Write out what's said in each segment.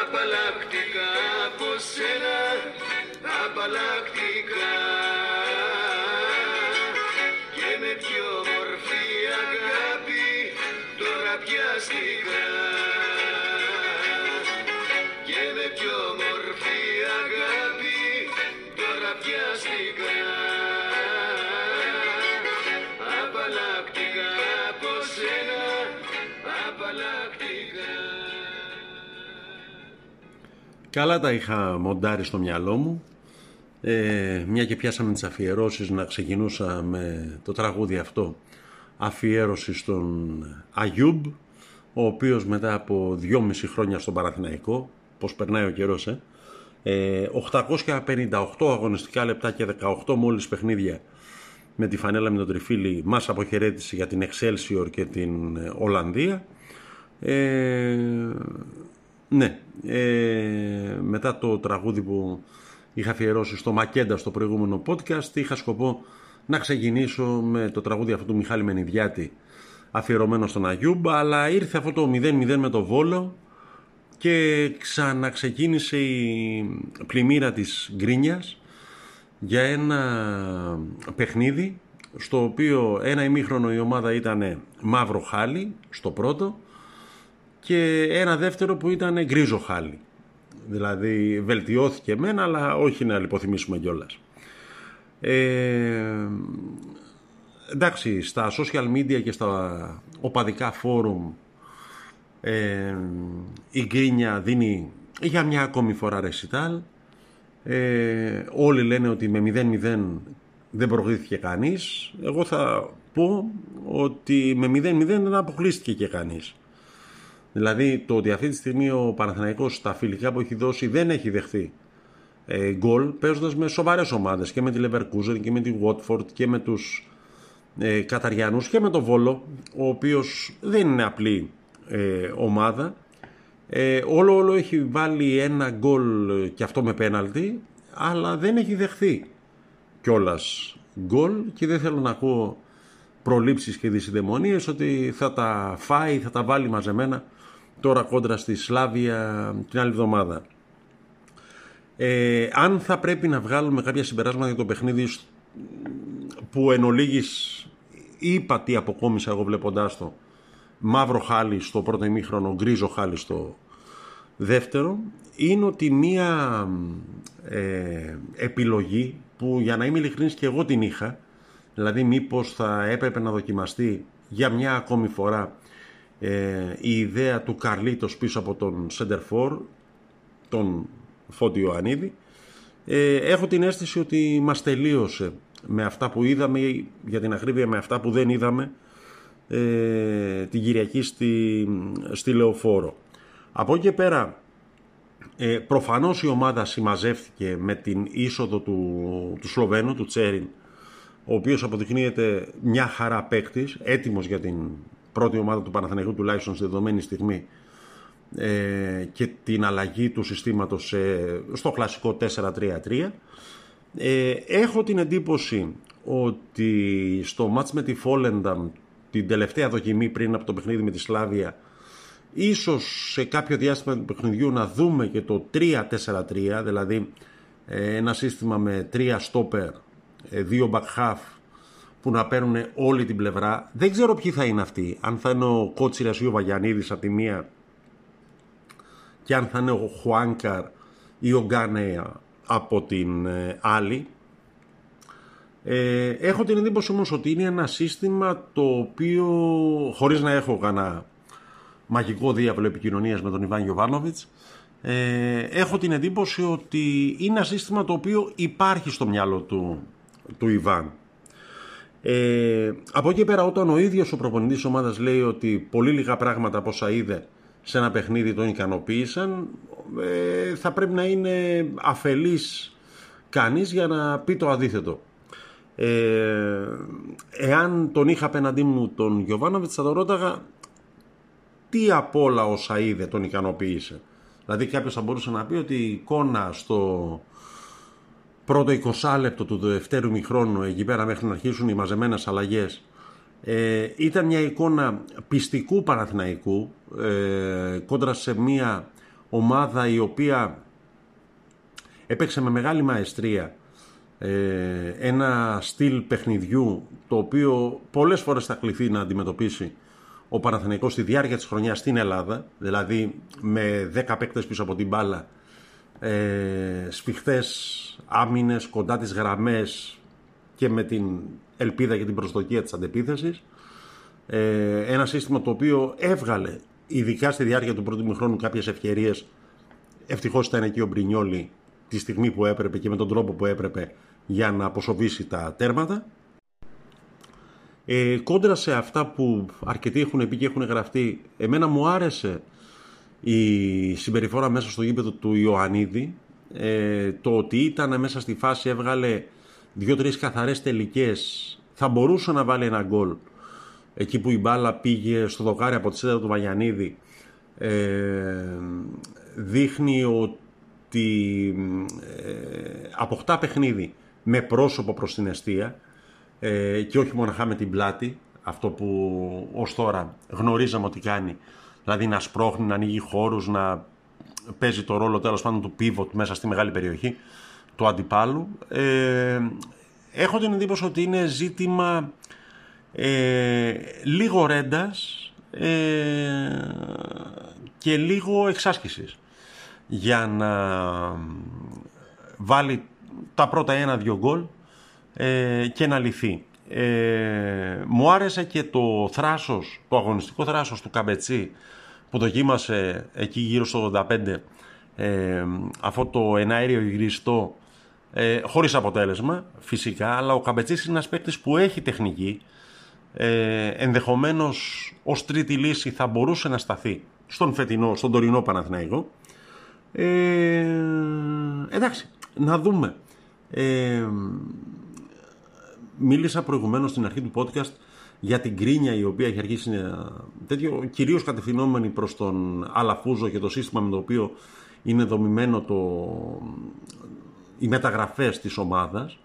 Απαλλακτικά από σένα, απαλλακτικά. Και με πιο μορφή αγάπη τώρα πιαστικά. Και με πιο μορφή Καλά τα είχα μοντάρει στο μυαλό μου. Ε, μια και πιάσαμε τις αφιερώσεις να ξεκινούσα με το τραγούδι αυτό αφιέρωση στον Αγιούμπ ο οποίος μετά από δυόμιση χρόνια στον Παραθυναϊκό πως περνάει ο καιρός ε, ε, 858 αγωνιστικά λεπτά και 18 μόλις παιχνίδια με τη φανέλα με τον τριφύλι μας αποχαιρέτησε για την Excelsior και την ε, Ολλανδία ε, ναι, ε, μετά το τραγούδι που είχα αφιερώσει στο Μακέντα στο προηγούμενο podcast είχα σκοπό να ξεκινήσω με το τραγούδι αυτού του Μιχάλη Μενιδιάτη αφιερωμένο στον Αγιούμπ αλλά ήρθε αυτό το 0-0 με το Βόλο και ξαναξεκίνησε η πλημμύρα της Γκρίνιας για ένα παιχνίδι στο οποίο ένα ημίχρονο η ομάδα ήταν μαύρο χάλι στο πρώτο και ένα δεύτερο που ήταν γκρίζο χάλι. Δηλαδή βελτιώθηκε μένα αλλά όχι να λιποθυμίσουμε κιόλας. Ε, εντάξει, στα social media και στα οπαδικά φόρουμ ε, η Γκρίνια δίνει για μια ακόμη φορά ρεσιτάλ. Ε, όλοι λένε ότι με 0-0 δεν προηγήθηκε κανείς. Εγώ θα πω ότι με 0-0 δεν αποκλείστηκε και κανείς. Δηλαδή το ότι αυτή τη στιγμή ο Παναθηναϊκός στα φιλικά που έχει δώσει δεν έχει δεχθεί ε, γκολ παίζοντας με σοβαρές ομάδες και με τη Leverkusen και με τη Watford και με τους ε, Καταριανούς και με το Βόλο ο οποίος δεν είναι απλή ε, ομάδα. Ε, όλο όλο έχει βάλει ένα γκολ και αυτό με πέναλτι αλλά δεν έχει δεχθεί κιόλας γκολ και δεν θέλω να ακούω προλήψεις και δυσυδαιμονίες ότι θα τα φάει, θα τα βάλει μαζεμένα τώρα κόντρα στη Σλάβια την άλλη εβδομάδα. Ε, αν θα πρέπει να βγάλουμε κάποια συμπεράσματα για το παιχνίδι που εν ολίγης είπα τι αποκόμισα εγώ βλέποντάς το μαύρο χάλι στο πρώτο ημίχρονο, γκρίζο χάλι στο δεύτερο είναι ότι μία ε, επιλογή που για να είμαι ειλικρινής και εγώ την είχα δηλαδή μήπως θα έπρεπε να δοκιμαστεί για μια ακόμη φορά ε, η ιδέα του Καρλίτος πίσω από τον Σεντερφόρ, τον Φώτη Ιωαννίδη, ε, έχω την αίσθηση ότι μας τελείωσε με αυτά που είδαμε, για την ακρίβεια με αυτά που δεν είδαμε ε, την Κυριακή στη, στη Λεωφόρο. Από εκεί και πέρα, ε, προφανώς η ομάδα συμμαζεύτηκε με την είσοδο του, του Σλοβαίνου, του Τσέριν, ο οποίος αποδεικνύεται μια χαρά παίκτης, έτοιμος για την πρώτη ομάδα του Παναθηναϊκού τουλάχιστον στη δεδομένη στιγμή ε, και την αλλαγή του συστήματος στο κλασικό 4-3-3 ε, έχω την εντύπωση ότι στο μάτς με τη Φόλενταμ την τελευταία δοκιμή πριν από το παιχνίδι με τη Σλάβια ίσως σε κάποιο διάστημα του παιχνιδιού να δούμε και το 3-4-3 δηλαδή ε, ένα σύστημα με 3 στόπερ, 2 back half που να παίρνουν όλη την πλευρά. Δεν ξέρω ποιοι θα είναι αυτοί. Αν θα είναι ο Κότσιρα ή ο Βαγιανίδης από τη μία και αν θα είναι ο Χουάνκαρ ή ο Γκάνεα από την ε, άλλη. Ε, έχω την εντύπωση όμως ότι είναι ένα σύστημα το οποίο χωρίς να έχω κανένα μαγικό διάβολο επικοινωνίας με τον Ιβάν Γιωβάνοβιτς ε, έχω την εντύπωση ότι είναι ένα σύστημα το οποίο υπάρχει στο μυαλό του, του Ιβάν ε, από εκεί πέρα, όταν ο ίδιος ο προπονητής ομάδας λέει ότι πολύ λίγα πράγματα από όσα είδε σε ένα παιχνίδι τον ικανοποίησαν, ε, θα πρέπει να είναι αφελής κανείς για να πει το αντίθετο. Ε, εάν τον είχα απέναντί μου τον Γιωβάνοβιτς, θα τον ρώταγα τι από όλα όσα είδε τον ικανοποίησε. Δηλαδή κάποιος θα μπορούσε να πει ότι η εικόνα στο πρώτο 20 λεπτό του δεύτερου μηχρόνου εκεί πέρα μέχρι να αρχίσουν οι μαζεμένες αλλαγές ε, ήταν μια εικόνα πιστικού Παναθηναϊκού ε, κόντρα σε μια ομάδα η οποία έπαιξε με μεγάλη μαεστρία ε, ένα στυλ παιχνιδιού το οποίο πολλές φορές θα κληθεί να αντιμετωπίσει ο Παναθηναϊκός στη διάρκεια της χρονιάς στην Ελλάδα δηλαδή με 10 παίκτες πίσω από την μπάλα ε, σφιχτές άμυνες κοντά τις γραμμές και με την ελπίδα και την προσδοκία της αντεπίθεσης ε, ένα σύστημα το οποίο έβγαλε ειδικά στη διάρκεια του πρώτου χρόνου κάποιες ευκαιρίες ευτυχώς ήταν εκεί ο Μπρινιόλη τη στιγμή που έπρεπε και με τον τρόπο που έπρεπε για να αποσοβήσει τα τέρματα. Ε, κόντρα σε αυτά που αρκετοί έχουν πει και έχουν γραφτεί, εμένα μου άρεσε η συμπεριφορά μέσα στο γήπεδο του Ιωαννίδη, ε, το ότι ήταν μέσα στη φάση, έβγαλε δύο-τρεις καθαρές τελικές, θα μπορούσε να βάλει ένα γκολ εκεί που η μπάλα πήγε στο δοκάρι από τη σέντα του Βαγιανίδη, ε, δείχνει ότι ε, αποκτά παιχνίδι με πρόσωπο προς την αιστεία ε, και όχι μοναχά με την πλάτη, αυτό που ως τώρα γνωρίζαμε ότι κάνει, δηλαδή να σπρώχνει, να ανοίγει χώρους, να παίζει το ρόλο τέλος πάντων του pivot μέσα στη μεγάλη περιοχή του αντιπάλου. Ε, έχω την εντύπωση ότι είναι ζήτημα ε, λίγο ρέντας ε, και λίγο εξάσκησης για να βάλει τα πρώτα ένα-δυο γκολ ε, και να λυθεί. Ε, μου άρεσε και το θράσος, το αγωνιστικό θράσος του Καμπετσί που δοκίμασε εκεί γύρω στο 85 ε, αυτό το εναέριο γυριστό ε, χωρίς αποτέλεσμα φυσικά αλλά ο Καμπετσής είναι ένας παίκτης που έχει τεχνική ε, ενδεχομένως ως τρίτη λύση θα μπορούσε να σταθεί στον φετινό, στον τωρινό Παναθηναϊκό. Ε, εντάξει να δούμε. Ε, μίλησα προηγουμένως στην αρχή του podcast για την κρίνια η οποία έχει αρχίσει τέτοιο, κυρίως κατευθυνόμενη προς τον Αλαφούζο και το σύστημα με το οποίο είναι δομημένο το, οι μεταγραφές της ομάδας.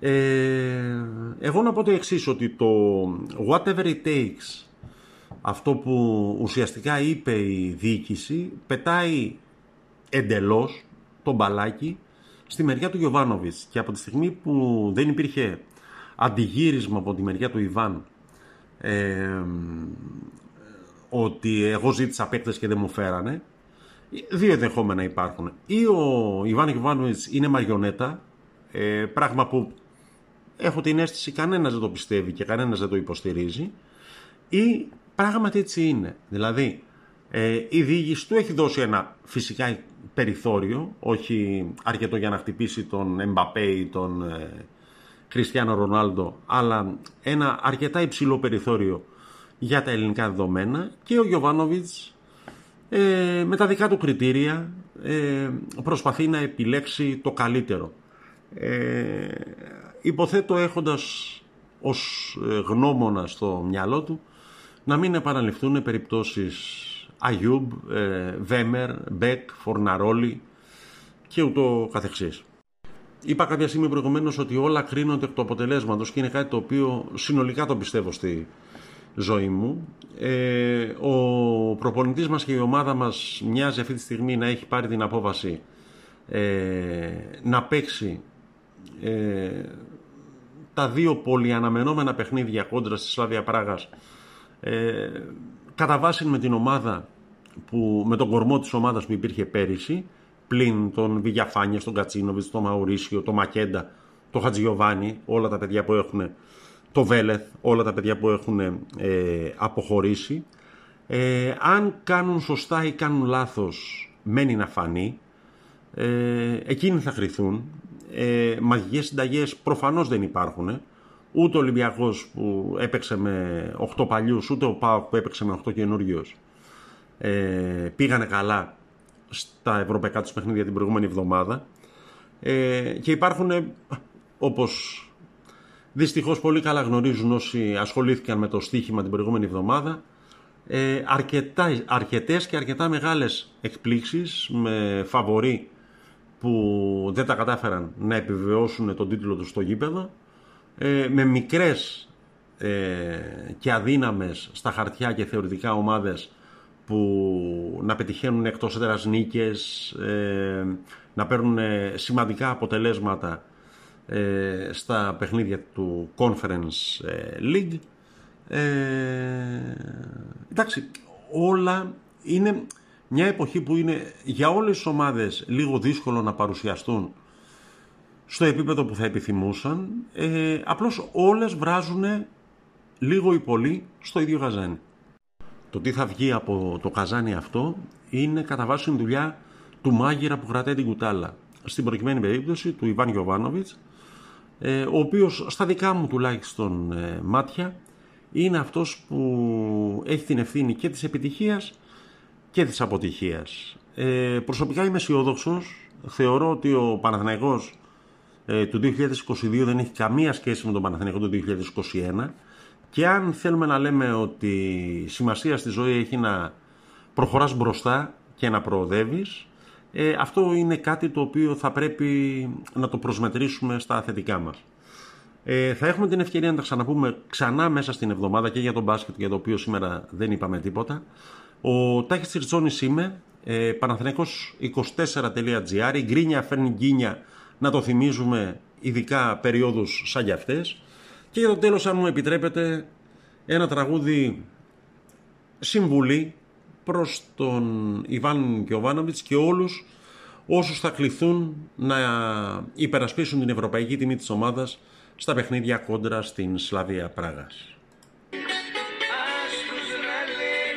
Ε, εγώ να πω το εξής, ότι το whatever it takes, αυτό που ουσιαστικά είπε η διοίκηση, πετάει εντελώς το μπαλάκι στη μεριά του Γιωβάνοβιτς και από τη στιγμή που δεν υπήρχε αντιγύρισμα από τη μεριά του Ιβάν ε, ότι εγώ ζήτησα παίκτες και δεν μου φέρανε δύο ενδεχόμενα υπάρχουν. Ή ο Ιβάν Γιωβάνοβιτς είναι μαριονέτα ε, πράγμα που έχω την αίσθηση κανένας δεν το πιστεύει και κανένας δεν το υποστηρίζει ή πράγματι έτσι είναι. Δηλαδή ε, η διοίκηση του έχει δώσει ένα φυσικά περιθώριο, όχι αρκετό για να χτυπήσει τον Εμπαπέ ή τον ε, Κριστιανό Ρονάλντο, αλλά ένα αρκετά υψηλό περιθώριο για τα ελληνικά δεδομένα και ο Γιωβάνοβιτς ε, με τα δικά του κριτήρια ε, προσπαθεί να επιλέξει το καλύτερο. Ε, υποθέτω έχοντας ως ε, γνώμονα στο μυαλό του να μην επαναληφθούν περιπτώσεις Αγιούμπ, ε, Βέμερ, Μπέκ, Φορναρόλη και ούτω καθεξής. Είπα κάποια στιγμή προηγουμένως ότι όλα κρίνονται εκ του αποτελέσματος και είναι κάτι το οποίο συνολικά το πιστεύω στη ζωή μου. Ε, ο προπονητής μας και η ομάδα μας μοιάζει αυτή τη στιγμή να έχει πάρει την απόβαση ε, να παίξει ε, τα δύο πολυαναμενόμενα παιχνίδια κόντρα στη Σλάβια Πράγας ε, κατά βάση με την ομάδα που, με τον κορμό της ομάδας που υπήρχε πέρυσι πλην τον Βηγιαφάνια, τον Κατσίνοβιτς, τον Μαουρίσιο, τον Μακέντα, τον Χατζιωβάνι, όλα τα παιδιά που έχουν το Βέλεθ, όλα τα παιδιά που έχουν ε, αποχωρήσει. Ε, αν κάνουν σωστά ή κάνουν λάθος, μένει να φανεί. Ε, εκείνοι θα χρηθούν. Ε, μαγικές συνταγές προφανώς δεν υπάρχουν. Ούτε ο Ολυμπιακός που έπαιξε με 8 παλιούς, ούτε ο Πάοκ που έπαιξε με 8 καινούριους. Ε, πήγανε καλά στα ευρωπαϊκά τους παιχνίδια την προηγούμενη εβδομάδα. Ε, και υπάρχουν, όπως δυστυχώς πολύ καλά γνωρίζουν όσοι ασχολήθηκαν με το στοίχημα την προηγούμενη εβδομάδα, ε, αρκετά, αρκετές και αρκετά μεγάλες εκπλήξεις με φαβορή που δεν τα κατάφεραν να επιβεβαιώσουν τον τίτλο τους στο γήπεδο ε, με μικρές ε, και αδύναμες στα χαρτιά και θεωρητικά ομάδες που να πετυχαίνουν εκτός έδρας νίκες, ε, να παίρνουν σημαντικά αποτελέσματα στα παιχνίδια του Conference League. εντάξει, όλα είναι μια εποχή που είναι για όλες τις ομάδες λίγο δύσκολο να παρουσιαστούν στο επίπεδο που θα επιθυμούσαν, ε, απλώς όλες βράζουν λίγο ή πολύ στο ίδιο καζάνι. Το τι θα βγει από το καζάνι αυτό είναι κατά βάση δουλειά του μάγειρα που κρατάει την κουτάλα. Στην προκειμένη περίπτωση του Ιβάν Γιωβάνοβιτς, ε, ο οποίος στα δικά μου τουλάχιστον ε, μάτια είναι αυτός που έχει την ευθύνη και της επιτυχίας και της αποτυχίας. Ε, προσωπικά είμαι αισιόδοξος. Θεωρώ ότι ο Παναθηναϊκός ε, του 2022 δεν έχει καμία σχέση με τον Παναθηναϊκό του 2021 και αν θέλουμε να λέμε ότι σημασία στη ζωή έχει να προχωράς μπροστά και να προοδεύεις, ε, αυτό είναι κάτι το οποίο θα πρέπει να το προσμετρήσουμε στα θετικά μας. Ε, θα έχουμε την ευκαιρία να τα ξαναπούμε ξανά μέσα στην εβδομάδα και για τον μπάσκετ για το οποίο σήμερα δεν είπαμε τίποτα. Ο Τάκης Τσιρτσόνης είμαι, ε, Παναθηναϊκός24.gr, η γκρίνια φέρνει γκίνια να το θυμίζουμε ειδικά περιόδους σαν για αυτές. Και για το τέλος, αν μου επιτρέπετε, ένα τραγούδι συμβουλή προς τον Ιβάν Κιωβάνοβιτς και όλους όσους θα κληθούν να υπερασπίσουν την ευρωπαϊκή τιμή της ομάδας στα παιχνίδια κόντρα στην Σλαβία Πράγας. τους να λέει